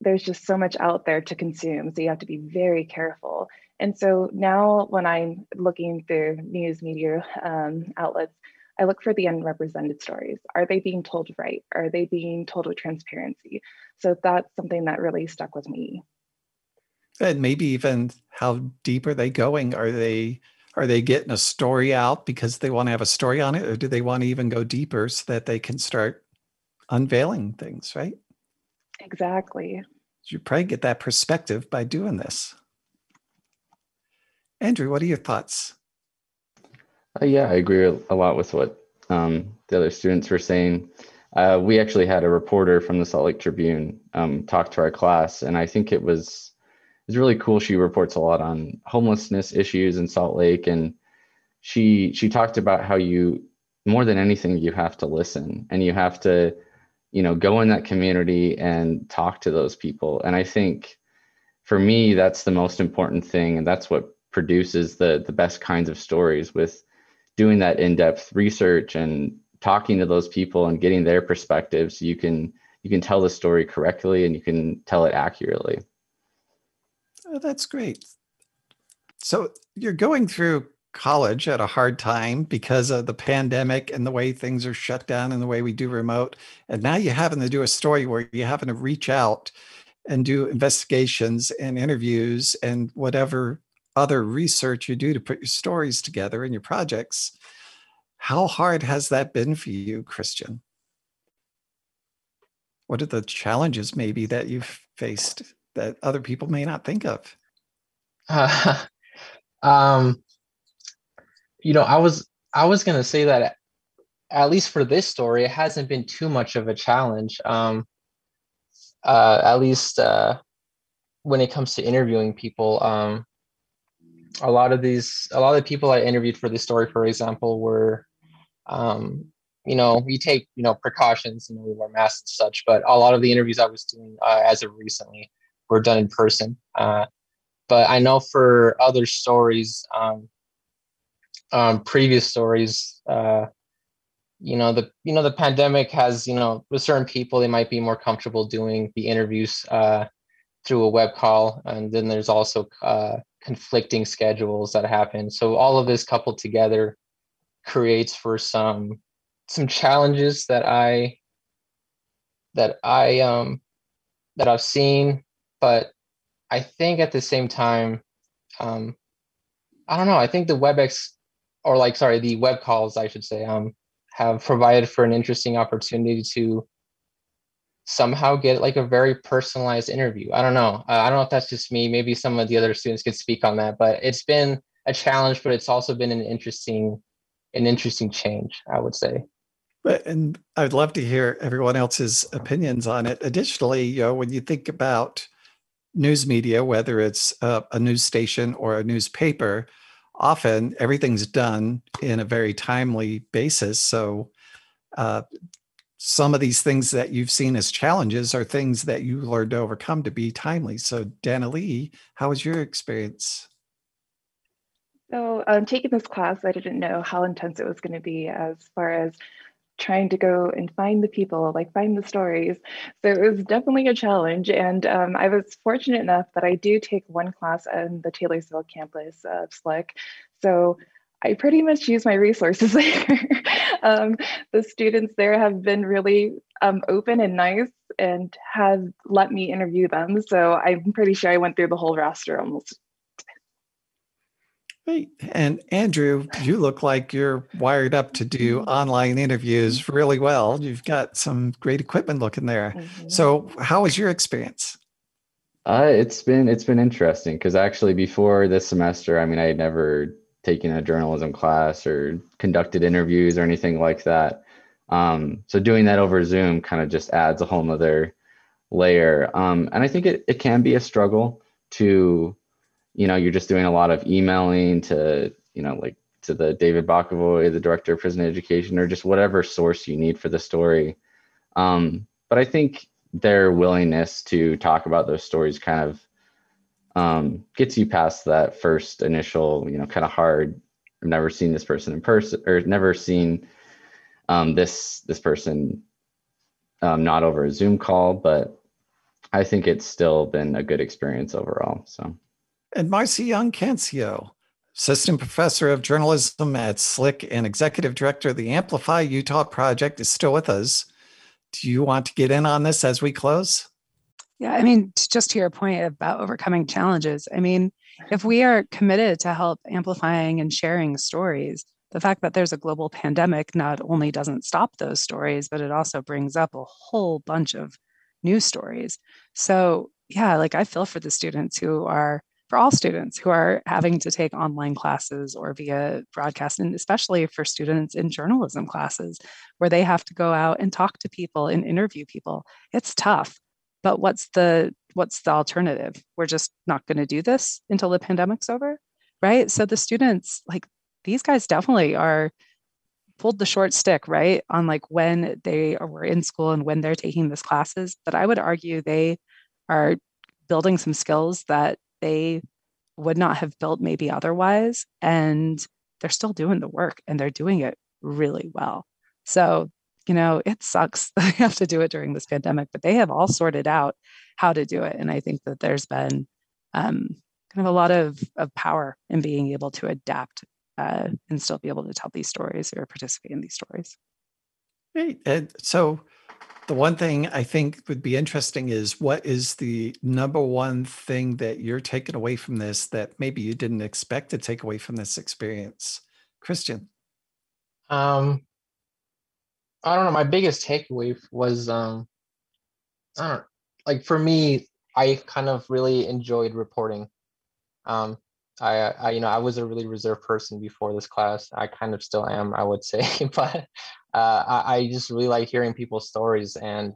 There's just so much out there to consume, so you have to be very careful. And so now, when I'm looking through news media um, outlets, I look for the unrepresented stories. Are they being told right? Are they being told with transparency? So that's something that really stuck with me. And maybe even how deep are they going? Are they are they getting a story out because they want to have a story on it, or do they want to even go deeper so that they can start unveiling things, right? Exactly. You probably get that perspective by doing this. Andrew, what are your thoughts? Uh, yeah, I agree a lot with what um, the other students were saying. Uh, we actually had a reporter from the Salt Lake Tribune um, talk to our class, and I think it was it's really cool. She reports a lot on homelessness issues in Salt Lake, and she she talked about how you more than anything you have to listen and you have to you know go in that community and talk to those people. And I think for me that's the most important thing, and that's what produces the the best kinds of stories with doing that in-depth research and talking to those people and getting their perspectives you can you can tell the story correctly and you can tell it accurately Oh, that's great. So you're going through college at a hard time because of the pandemic and the way things are shut down and the way we do remote. And now you're having to do a story where you're having to reach out and do investigations and interviews and whatever other research you do to put your stories together and your projects. How hard has that been for you, Christian? What are the challenges maybe that you've faced? that other people may not think of? Uh, um, you know, I was I was gonna say that at least for this story, it hasn't been too much of a challenge. Um, uh, at least uh, when it comes to interviewing people, um, a lot of these, a lot of the people I interviewed for this story, for example, were, um, you know, we take you know precautions, know, we wear masks and such. But a lot of the interviews I was doing uh, as of recently were done in person. Uh, but I know for other stories, um, um, previous stories, uh, you know the you know the pandemic has you know with certain people they might be more comfortable doing the interviews uh, through a web call, and then there's also uh, conflicting schedules that happen. So all of this coupled together creates for some some challenges that I that I um that I've seen but I think at the same time, um, I don't know. I think the WebEx, or like, sorry, the web calls, I should say, um, have provided for an interesting opportunity to somehow get like a very personalized interview. I don't know. Uh, I don't know if that's just me. Maybe some of the other students could speak on that, but it's been a challenge, but it's also been an interesting, an interesting change, I would say. But and I'd love to hear everyone else's opinions on it. Additionally, you know, when you think about news media, whether it's a, news station or a newspaper, often everything's done in a very timely basis. So, uh, some of these things that you've seen as challenges are things that you learned to overcome to be timely. So, Dana Lee, how was your experience? So, um, taking this class, I didn't know how intense it was going to be as far as trying to go and find the people, like find the stories. So it was definitely a challenge. And um, I was fortunate enough that I do take one class on the Taylorsville campus of Slick. So I pretty much use my resources there. um, the students there have been really um, open and nice and have let me interview them. So I'm pretty sure I went through the whole roster almost. Great. And Andrew, you look like you're wired up to do mm-hmm. online interviews really well. You've got some great equipment looking there. Mm-hmm. So, how was your experience? Uh, it's been it's been interesting because actually before this semester, I mean, I had never taken a journalism class or conducted interviews or anything like that. Um, so doing that over Zoom kind of just adds a whole nother layer. Um, and I think it, it can be a struggle to, you know, you're just doing a lot of emailing to, you know, like to the David Bokovoy, the director of prison education, or just whatever source you need for the story. Um, but I think their willingness to talk about those stories kind of um, gets you past that first initial, you know, kind of hard. I've never seen this person in person, or never seen um, this this person um, not over a Zoom call, but I think it's still been a good experience overall. So, and Marcy Young Cancio, assistant professor of journalism at Slick and executive director of the Amplify Utah Project, is still with us. Do you want to get in on this as we close? Yeah, I mean, just to your point about overcoming challenges, I mean, if we are committed to help amplifying and sharing stories, the fact that there's a global pandemic not only doesn't stop those stories, but it also brings up a whole bunch of new stories. So, yeah, like I feel for the students who are, for all students who are having to take online classes or via broadcast, and especially for students in journalism classes where they have to go out and talk to people and interview people. It's tough. But what's the what's the alternative? We're just not going to do this until the pandemic's over, right? So the students like these guys definitely are pulled the short stick, right? On like when they were in school and when they're taking these classes. But I would argue they are building some skills that they would not have built maybe otherwise. And they're still doing the work and they're doing it really well. So, you know, it sucks that they have to do it during this pandemic, but they have all sorted out how to do it. And I think that there's been um, kind of a lot of, of power in being able to adapt uh, and still be able to tell these stories or participate in these stories. Great. And so, the one thing I think would be interesting is what is the number one thing that you're taking away from this that maybe you didn't expect to take away from this experience, Christian? Um, I don't know. My biggest takeaway was, um, I don't like for me. I kind of really enjoyed reporting. Um, I, I, you know, I was a really reserved person before this class. I kind of still am, I would say, but uh, I, I, just really like hearing people's stories, and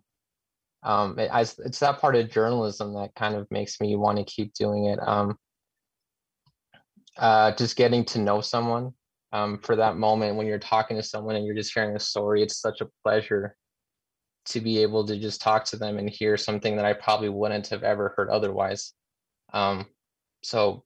um, it, I, it's that part of journalism that kind of makes me want to keep doing it. Um, uh, just getting to know someone um, for that moment when you're talking to someone and you're just hearing a story, it's such a pleasure to be able to just talk to them and hear something that I probably wouldn't have ever heard otherwise. Um, so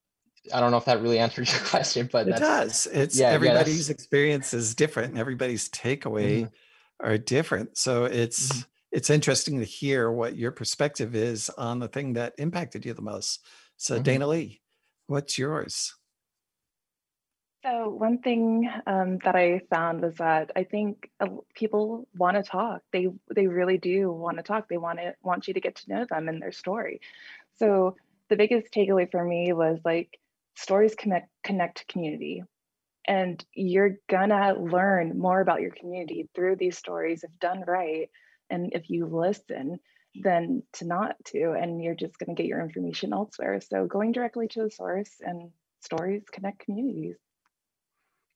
I don't know if that really answers your question, but it does. It's yeah, everybody's yeah, experience is different and everybody's takeaway mm-hmm. are different. So it's mm-hmm. it's interesting to hear what your perspective is on the thing that impacted you the most. So mm-hmm. Dana Lee, what's yours? So one thing um, that I found was that I think uh, people want to talk. They they really do want to talk. They want to want you to get to know them and their story. So the biggest takeaway for me was like stories connect connect to community. And you're gonna learn more about your community through these stories if done right and if you listen than to not to and you're just going to get your information elsewhere. So going directly to the source and stories connect communities.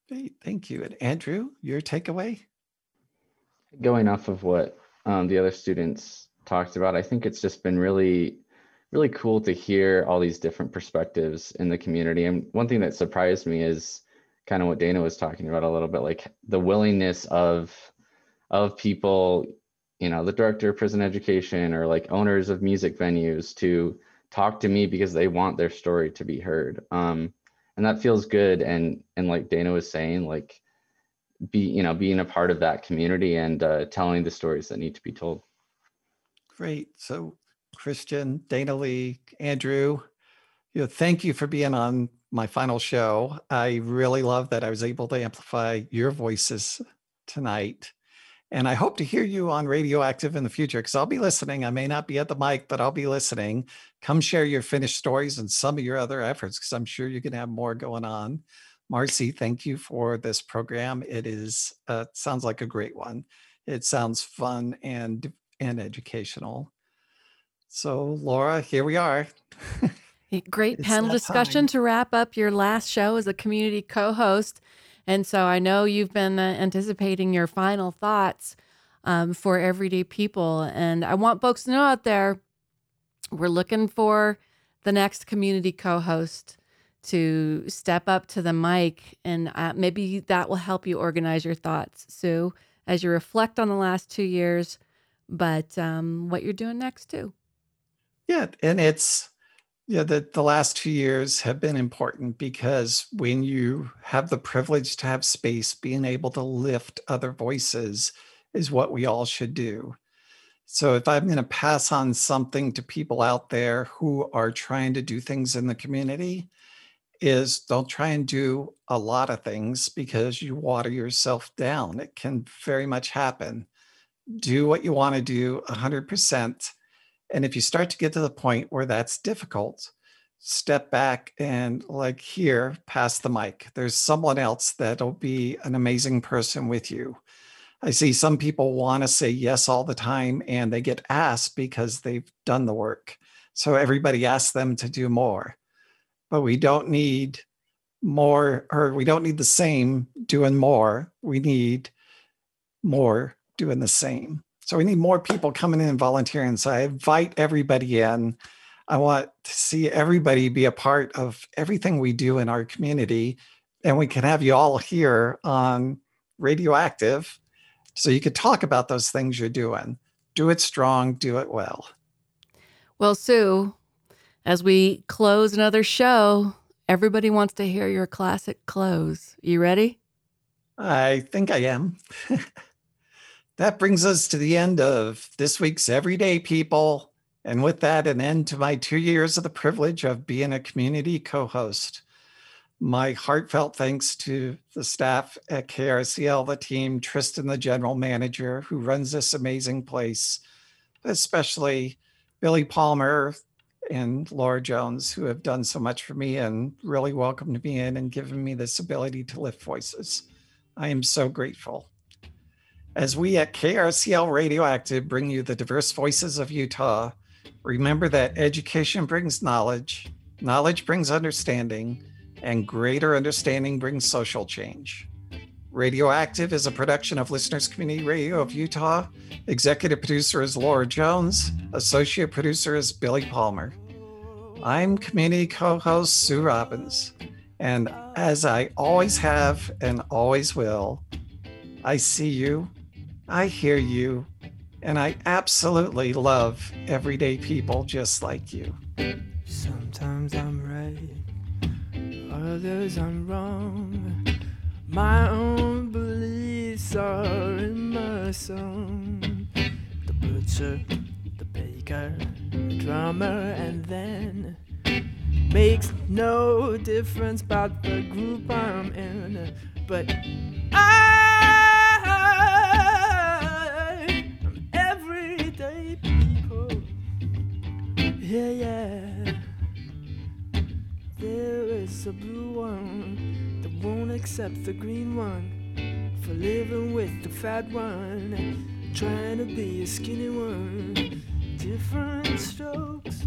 Great, thank you. And andrew your takeaway? Going off of what um, the other students talked about i think it's just been really really cool to hear all these different perspectives in the community. And one thing that surprised me is kind of what Dana was talking about a little bit, like the willingness of of people, you know, the director of prison education or like owners of music venues to talk to me because they want their story to be heard. Um, and that feels good. And and like Dana was saying, like be you know being a part of that community and uh, telling the stories that need to be told. Great. So Christian, Dana Lee, Andrew, you know, thank you for being on my final show. I really love that I was able to amplify your voices tonight. And I hope to hear you on Radioactive in the future because I'll be listening. I may not be at the mic, but I'll be listening. Come share your finished stories and some of your other efforts because I'm sure you're going to have more going on. Marcy, thank you for this program. It is uh, sounds like a great one. It sounds fun and and educational. So, Laura, here we are. Great panel discussion time. to wrap up your last show as a community co-host. And so I know you've been uh, anticipating your final thoughts um, for everyday people. And I want folks to know out there, we're looking for the next community co-host to step up to the mic, and uh, maybe that will help you organize your thoughts, Sue, as you reflect on the last two years, but um, what you're doing next too. Yeah, and it's yeah, the, the last two years have been important because when you have the privilege to have space, being able to lift other voices is what we all should do. So, if I'm going to pass on something to people out there who are trying to do things in the community, is don't try and do a lot of things because you water yourself down. It can very much happen. Do what you want to do 100%. And if you start to get to the point where that's difficult, step back and, like here, pass the mic. There's someone else that'll be an amazing person with you. I see some people want to say yes all the time and they get asked because they've done the work. So everybody asks them to do more but we don't need more or we don't need the same doing more. We need more doing the same. So we need more people coming in and volunteering. So I invite everybody in. I want to see everybody be a part of everything we do in our community. And we can have you all here on Radioactive so you could talk about those things you're doing. Do it strong, do it well. Well, Sue, as we close another show, everybody wants to hear your classic close. You ready? I think I am. that brings us to the end of this week's Everyday People. And with that, an end to my two years of the privilege of being a community co host. My heartfelt thanks to the staff at KRCL, the team, Tristan, the general manager who runs this amazing place, especially Billy Palmer, and Laura Jones, who have done so much for me and really welcomed me in and given me this ability to lift voices. I am so grateful. As we at KRCL Radioactive bring you the diverse voices of Utah, remember that education brings knowledge, knowledge brings understanding, and greater understanding brings social change. Radioactive is a production of Listeners Community Radio of Utah. Executive producer is Laura Jones. Associate producer is Billy Palmer. I'm community co host Sue Robbins. And as I always have and always will, I see you, I hear you, and I absolutely love everyday people just like you. Sometimes I'm right, others I'm wrong. My own beliefs are in my song. The butcher, the baker, the drummer, and then makes no difference about the group I'm in. But I won't the green one for living with the fat one, trying to be a skinny one. Different strokes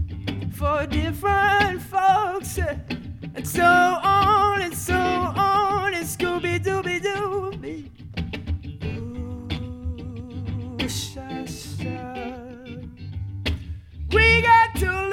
for different folks, and so on and so on, and Scooby Dooby Dooby. Ooh, sha, sha. We got to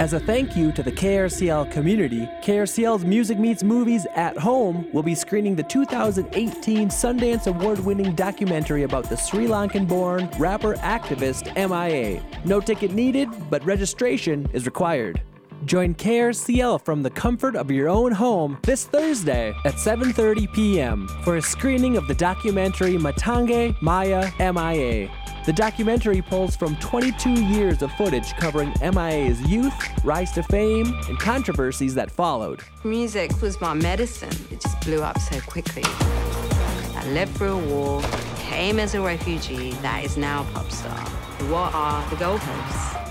As a thank you to the KRCL community, KRCL's Music Meets Movies at Home will be screening the 2018 Sundance Award winning documentary about the Sri Lankan born rapper activist MIA. No ticket needed, but registration is required. Join KRCL from the comfort of your own home this Thursday at 7:30 p.m. for a screening of the documentary Matangi Maya MIA. The documentary pulls from 22 years of footage covering MIA's youth, rise to fame, and controversies that followed. Music was my medicine. It just blew up so quickly. I lived through a war, came as a refugee that is now a pop star. What are the goalposts?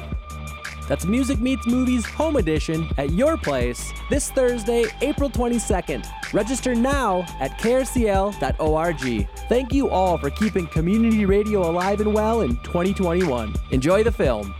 That's Music Meets Movies Home Edition at your place this Thursday, April 22nd. Register now at krcl.org. Thank you all for keeping community radio alive and well in 2021. Enjoy the film.